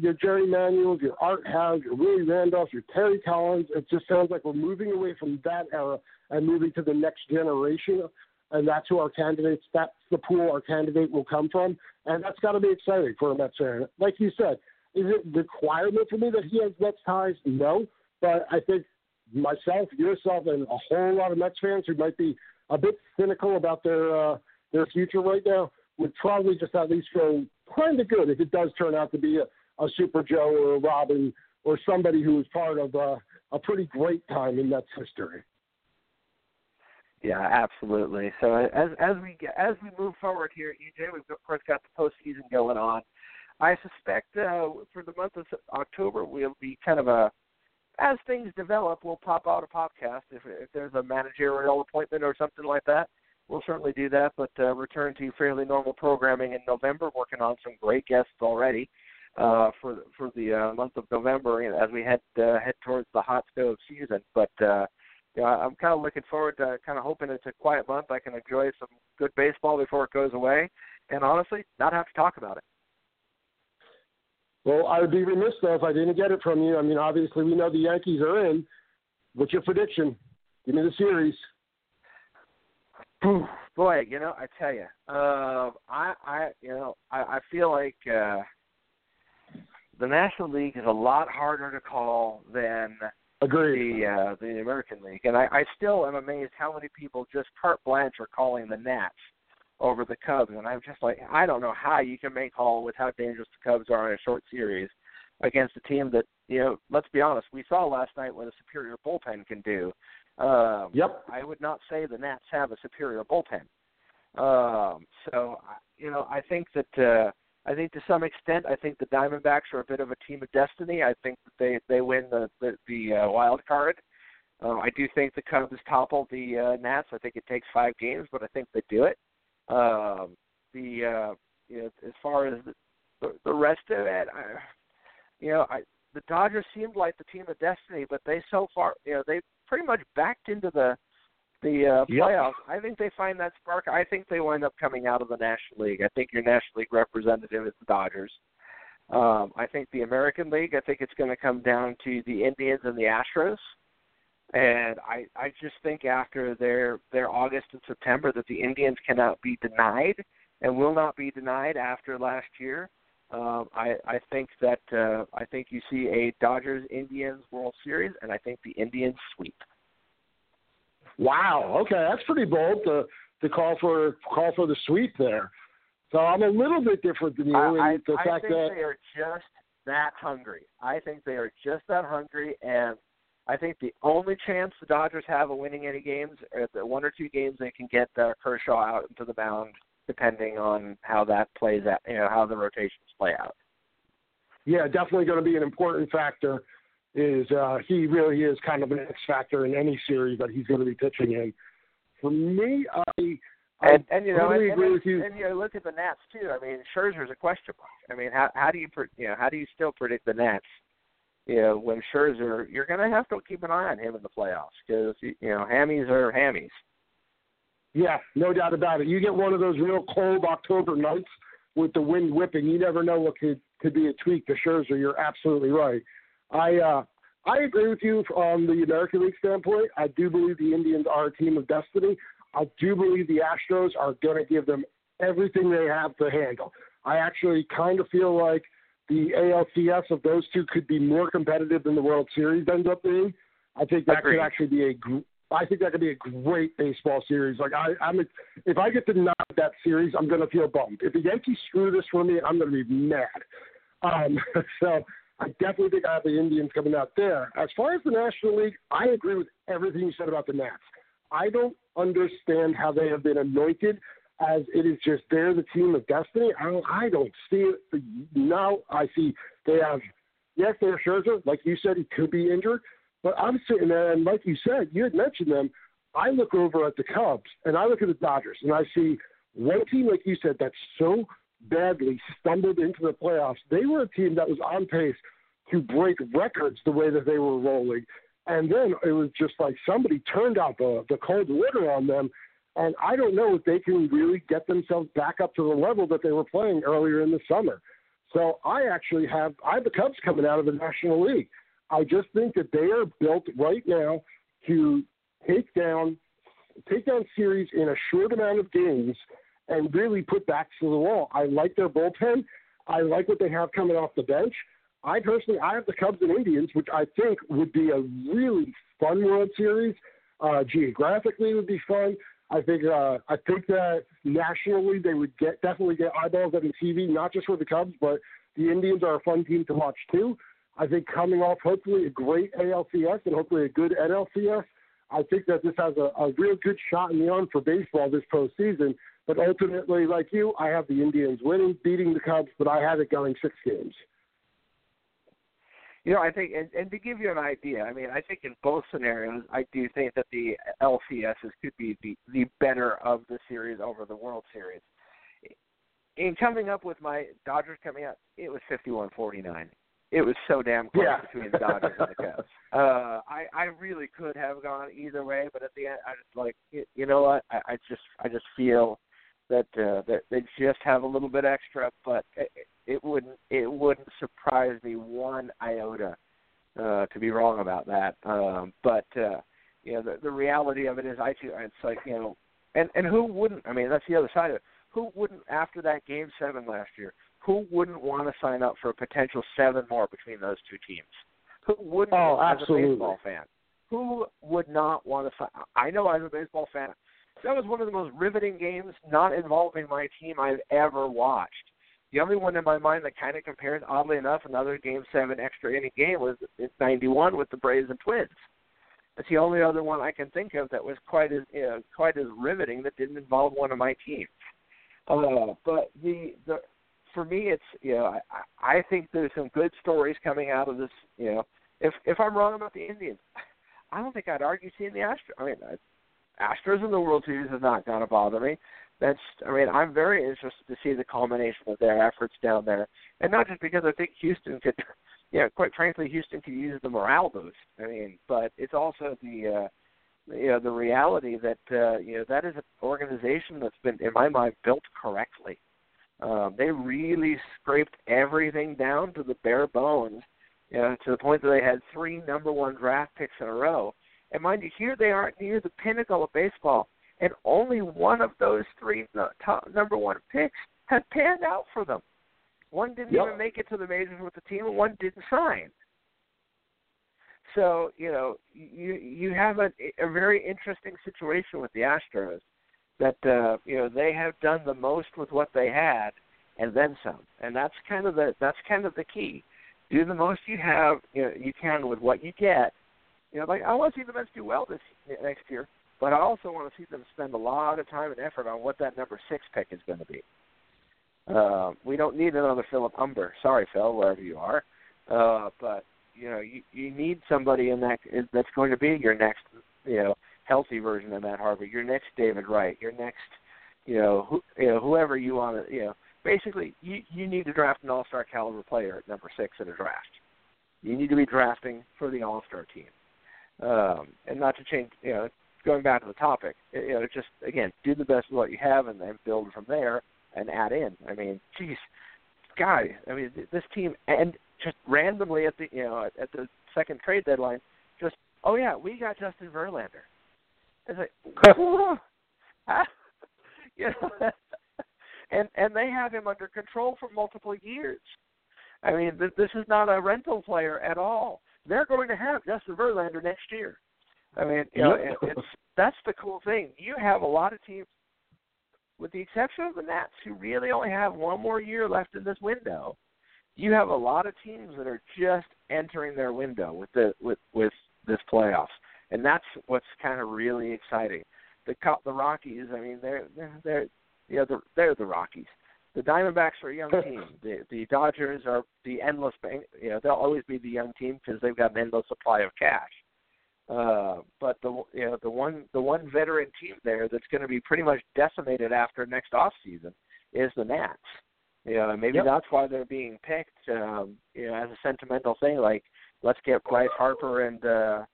your Jerry Manuels, your Art Howe, your Willie Randolph, your Terry Collins. It just sounds like we're moving away from that era and moving to the next generation. And that's who our candidates, that's the pool our candidate will come from. And that's got to be exciting for a Mets fan. Like you said, is it requirement for me that he has Mets ties? No. But I think myself, yourself, and a whole lot of Mets fans who might be a bit cynical about their uh, their future right now would probably just at least feel kind of good if it does turn out to be a, a Super Joe or a Robin or somebody who was part of uh, a pretty great time in Mets history. Yeah, absolutely. So as as we get, as we move forward here, EJ, we've of course got the postseason going on. I suspect uh, for the month of October we'll be kind of a as things develop, we'll pop out a podcast if if there's a managerial appointment or something like that. We'll certainly do that, but uh, return to fairly normal programming in November. Working on some great guests already uh, for for the uh, month of November as we head uh, head towards the hot stove season. But uh, you know, I'm kind of looking forward to kind of hoping it's a quiet month. I can enjoy some good baseball before it goes away, and honestly, not have to talk about it. Well, I would be remiss though if I didn't get it from you. I mean, obviously we know the Yankees are in. What's your prediction? Give me the series. Boy, you know, I tell you, uh, I, I, you know, I, I feel like uh, the National League is a lot harder to call than Agreed. the uh, the American League, and I, I still am amazed how many people just carte blanche are calling the Nats over the Cubs, and I'm just like, I don't know how you can make call with how dangerous the Cubs are in a short series against a team that, you know, let's be honest, we saw last night what a superior bullpen can do. Um, yep. I would not say the Nats have a superior bullpen. Um, so, you know, I think that uh, I think to some extent, I think the Diamondbacks are a bit of a team of destiny. I think that they they win the the, the uh, wild card. Um, I do think the Cubs topple the uh, Nats. I think it takes five games, but I think they do it. Um, the uh, you know, as far as the, the rest of it, I, you know, I the Dodgers seemed like the team of destiny, but they so far, you know, they pretty much backed into the the uh, yep. playoffs. I think they find that spark. I think they wind up coming out of the National League. I think your National League representative is the Dodgers. Um, I think the American League. I think it's going to come down to the Indians and the Astros. And I, I just think after their their August and September that the Indians cannot be denied and will not be denied after last year. Um, I, I think that uh, I think you see a Dodgers Indians World Series, and I think the Indians sweep. Wow. Okay, that's pretty bold to to call for call for the sweep there. So I'm a little bit different than you I, in the I fact think that they are just that hungry. I think they are just that hungry, and I think the only chance the Dodgers have of winning any games are the one or two games they can get uh, Kershaw out into the mound, depending on how that plays out. You know how the rotations play out. Yeah, definitely going to be an important factor. Is uh, he really is kind of an X factor in any series that he's going to be pitching in. For me, I and and you know, totally and, agree and, with you. and you know, look at the Nats too. I mean, Scherzer's a question mark. I mean, how how do you you know how do you still predict the Nats? You know, when Scherzer, you're going to have to keep an eye on him in the playoffs because you know hammies are hammies. Yeah, no doubt about it. You get one of those real cold October nights with the wind whipping. You never know what could could be a tweak to Scherzer. You're absolutely right. I uh, I agree with you on the American League standpoint. I do believe the Indians are a team of destiny. I do believe the Astros are going to give them everything they have to handle. I actually kind of feel like the ALCS of those two could be more competitive than the World Series ends up being. I think that Agreed. could actually be a. gr- I think that could be a great baseball series. Like I, I'm, a, if I get to knock that series, I'm going to feel bummed. If the Yankees screw this for me, I'm going to be mad. Um, [laughs] so I definitely think I have the Indians coming out there. As far as the National League, I agree with everything you said about the Nats. I don't understand how they have been anointed as it is just they're the team of destiny. I don't, I don't see it. Now I see they have, yes, they're Scherzer. Like you said, he could be injured. But I'm sitting there, and like you said, you had mentioned them. I look over at the Cubs, and I look at the Dodgers, and I see one team, like you said, that's so badly stumbled into the playoffs. They were a team that was on pace to break records the way that they were rolling. And then it was just like somebody turned out the, the cold water on them. And I don't know if they can really get themselves back up to the level that they were playing earlier in the summer. So I actually have I have the Cubs coming out of the National League. I just think that they are built right now to take down take down series in a short amount of games and really put backs to the wall. I like their bullpen. I like what they have coming off the bench. I personally, I have the Cubs and Indians, which I think would be a really fun World Series. Uh, geographically, would be fun. I think uh, I think that nationally they would get definitely get eyeballs on the TV, not just for the Cubs, but the Indians are a fun team to watch too. I think coming off hopefully a great ALCS and hopefully a good NLCS, I think that this has a, a real good shot in the arm for baseball this postseason. But ultimately, like you, I have the Indians winning, beating the Cubs, but I have it going six games. You know, I think, and, and to give you an idea, I mean, I think in both scenarios, I do think that the LCSs could be the, the better of the series over the World Series. In coming up with my Dodgers coming out, it was fifty-one forty-nine. It was so damn close yeah. between the Dodgers and the Cubs. [laughs] Uh, I I really could have gone either way, but at the end, I just like you know what? I, I just I just feel that uh, that they just have a little bit extra, but it, it wouldn't it wouldn't surprise me one iota uh, to be wrong about that. Um, but uh, you know, the, the reality of it is, I too, it's like you know, and and who wouldn't? I mean, that's the other side of it. Who wouldn't after that game seven last year? Who wouldn't want to sign up for a potential seven more between those two teams? Who wouldn't oh, as absolutely. a baseball fan? Who would not want to sign? I know as a baseball fan, that was one of the most riveting games not involving my team I've ever watched. The only one in my mind that kind of compares, oddly enough, another Game Seven extra inning game was in '91 with the Braves and Twins. That's the only other one I can think of that was quite as you know, quite as riveting that didn't involve one of my teams. Uh, but the the for me, it's you know I I think there's some good stories coming out of this. You know, if if I'm wrong about the Indians, [laughs] I don't think I'd argue seeing the Astros. I mean, Astros in the World Series is not going to bother me. That's, I mean, I'm very interested to see the culmination of their efforts down there, and not just because I think Houston could, [laughs] you know, quite frankly, Houston could use the morale boost. I mean, but it's also the, uh, you know, the reality that uh, you know that is an organization that's been, in my mind, built correctly. Um, they really scraped everything down to the bare bones, you know, to the point that they had three number one draft picks in a row and mind you, here they are near the pinnacle of baseball, and only one of those three top number one picks has panned out for them. One didn't yep. even make it to the majors with the team, and one didn't sign. So you know you you have a, a very interesting situation with the Astros that uh, you know they have done the most with what they had and then some, and that's kind of the that's kind of the key. Do the most you have you know you can with what you get, you know, like I want to see the Mets do well this next year, but I also want to see them spend a lot of time and effort on what that number six pick is going to be. Uh, we don't need another Philip Humber. Sorry, Phil, wherever you are, uh, but you know, you you need somebody in that that's going to be your next, you know, healthy version of Matt Harvey, your next David Wright, your next, you know, who, you know, whoever you want to, you know, basically you you need to draft an All Star caliber player at number six in a draft. You need to be drafting for the All Star team. Um, and not to change, you know, going back to the topic, you know, just again, do the best with what you have, and then build from there and add in. I mean, geez, guys, I mean, this team and just randomly at the, you know, at, at the second trade deadline, just oh yeah, we got Justin Verlander. It's like, [laughs] [laughs] you know, [laughs] and and they have him under control for multiple years. I mean, th- this is not a rental player at all they're going to have Justin Verlander next year. I mean, you know, yep. it's [laughs] that's the cool thing. You have a lot of teams, with the exception of the Nats, who really only have one more year left in this window. You have a lot of teams that are just entering their window with the with with this playoffs, and that's what's kind of really exciting. The the Rockies, I mean, they're they're, they're you know they're, they're the Rockies the Diamondbacks are a young [laughs] team. The the Dodgers are the endless bank. You know, they'll always be the young team because they've got an endless supply of cash. Uh, but the you know the one the one veteran team there that's going to be pretty much decimated after next off season is the Nats. You know, and maybe yep. that's why they're being picked. Um, you know, as a sentimental thing, like let's get Bryce Harper and uh,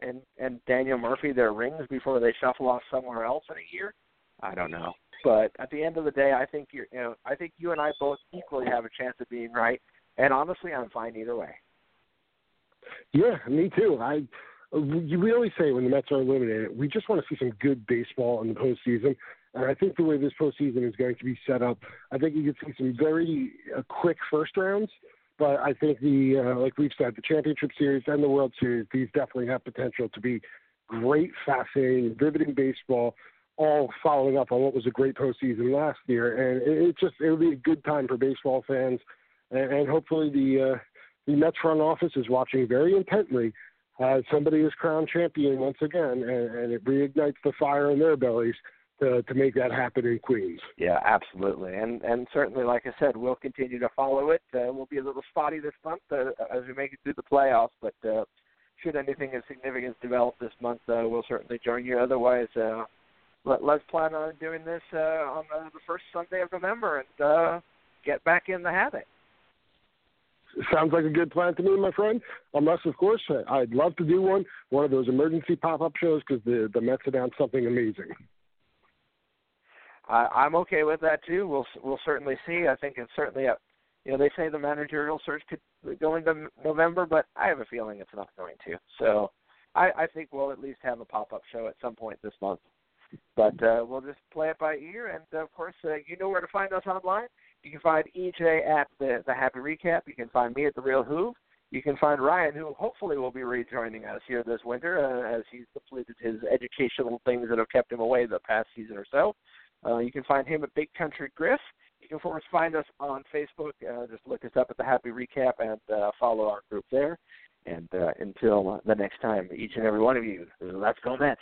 and and Daniel Murphy their rings before they shuffle off somewhere else in a year. I don't know. But at the end of the day, I think you you know I think you and I both equally have a chance of being right. And honestly, I'm fine either way. Yeah, me too. I we always say when the Mets are eliminated, we just want to see some good baseball in the postseason. And I think the way this postseason is going to be set up, I think you could see some very uh, quick first rounds but I think the uh, like we've said, the championship series and the World Series, these definitely have potential to be great, fascinating, riveting baseball. All following up on what was a great postseason last year, and it, it just it would be a good time for baseball fans, and, and hopefully the uh, the Mets front office is watching very intently as somebody is crowned champion once again, and, and it reignites the fire in their bellies to, to make that happen in Queens. Yeah, absolutely, and and certainly, like I said, we'll continue to follow it. Uh, we'll be a little spotty this month uh, as we make it through the playoffs, but uh, should anything of significance develop this month, uh, we'll certainly join you. Otherwise, uh, let, let's plan on doing this uh, on the, the first Sunday of November and uh, get back in the habit. Sounds like a good plan to me, my friend. Unless, of course, I'd love to do one, one of those emergency pop-up shows because the the Mets announced something amazing. I, I'm okay with that too. We'll we'll certainly see. I think it's certainly a, you know, they say the managerial search could go into November, but I have a feeling it's not going to. So, I, I think we'll at least have a pop-up show at some point this month. But uh, we'll just play it by ear, and of course, uh, you know where to find us online. You can find EJ at the the Happy Recap. You can find me at the Real Hoove. You can find Ryan, who hopefully will be rejoining us here this winter, uh, as he's completed his educational things that have kept him away the past season or so. Uh, you can find him at Big Country Griff. You can, of course, find us on Facebook. Uh, just look us up at the Happy Recap and uh, follow our group there. And uh, until the next time, each and every one of you, let's go Mets.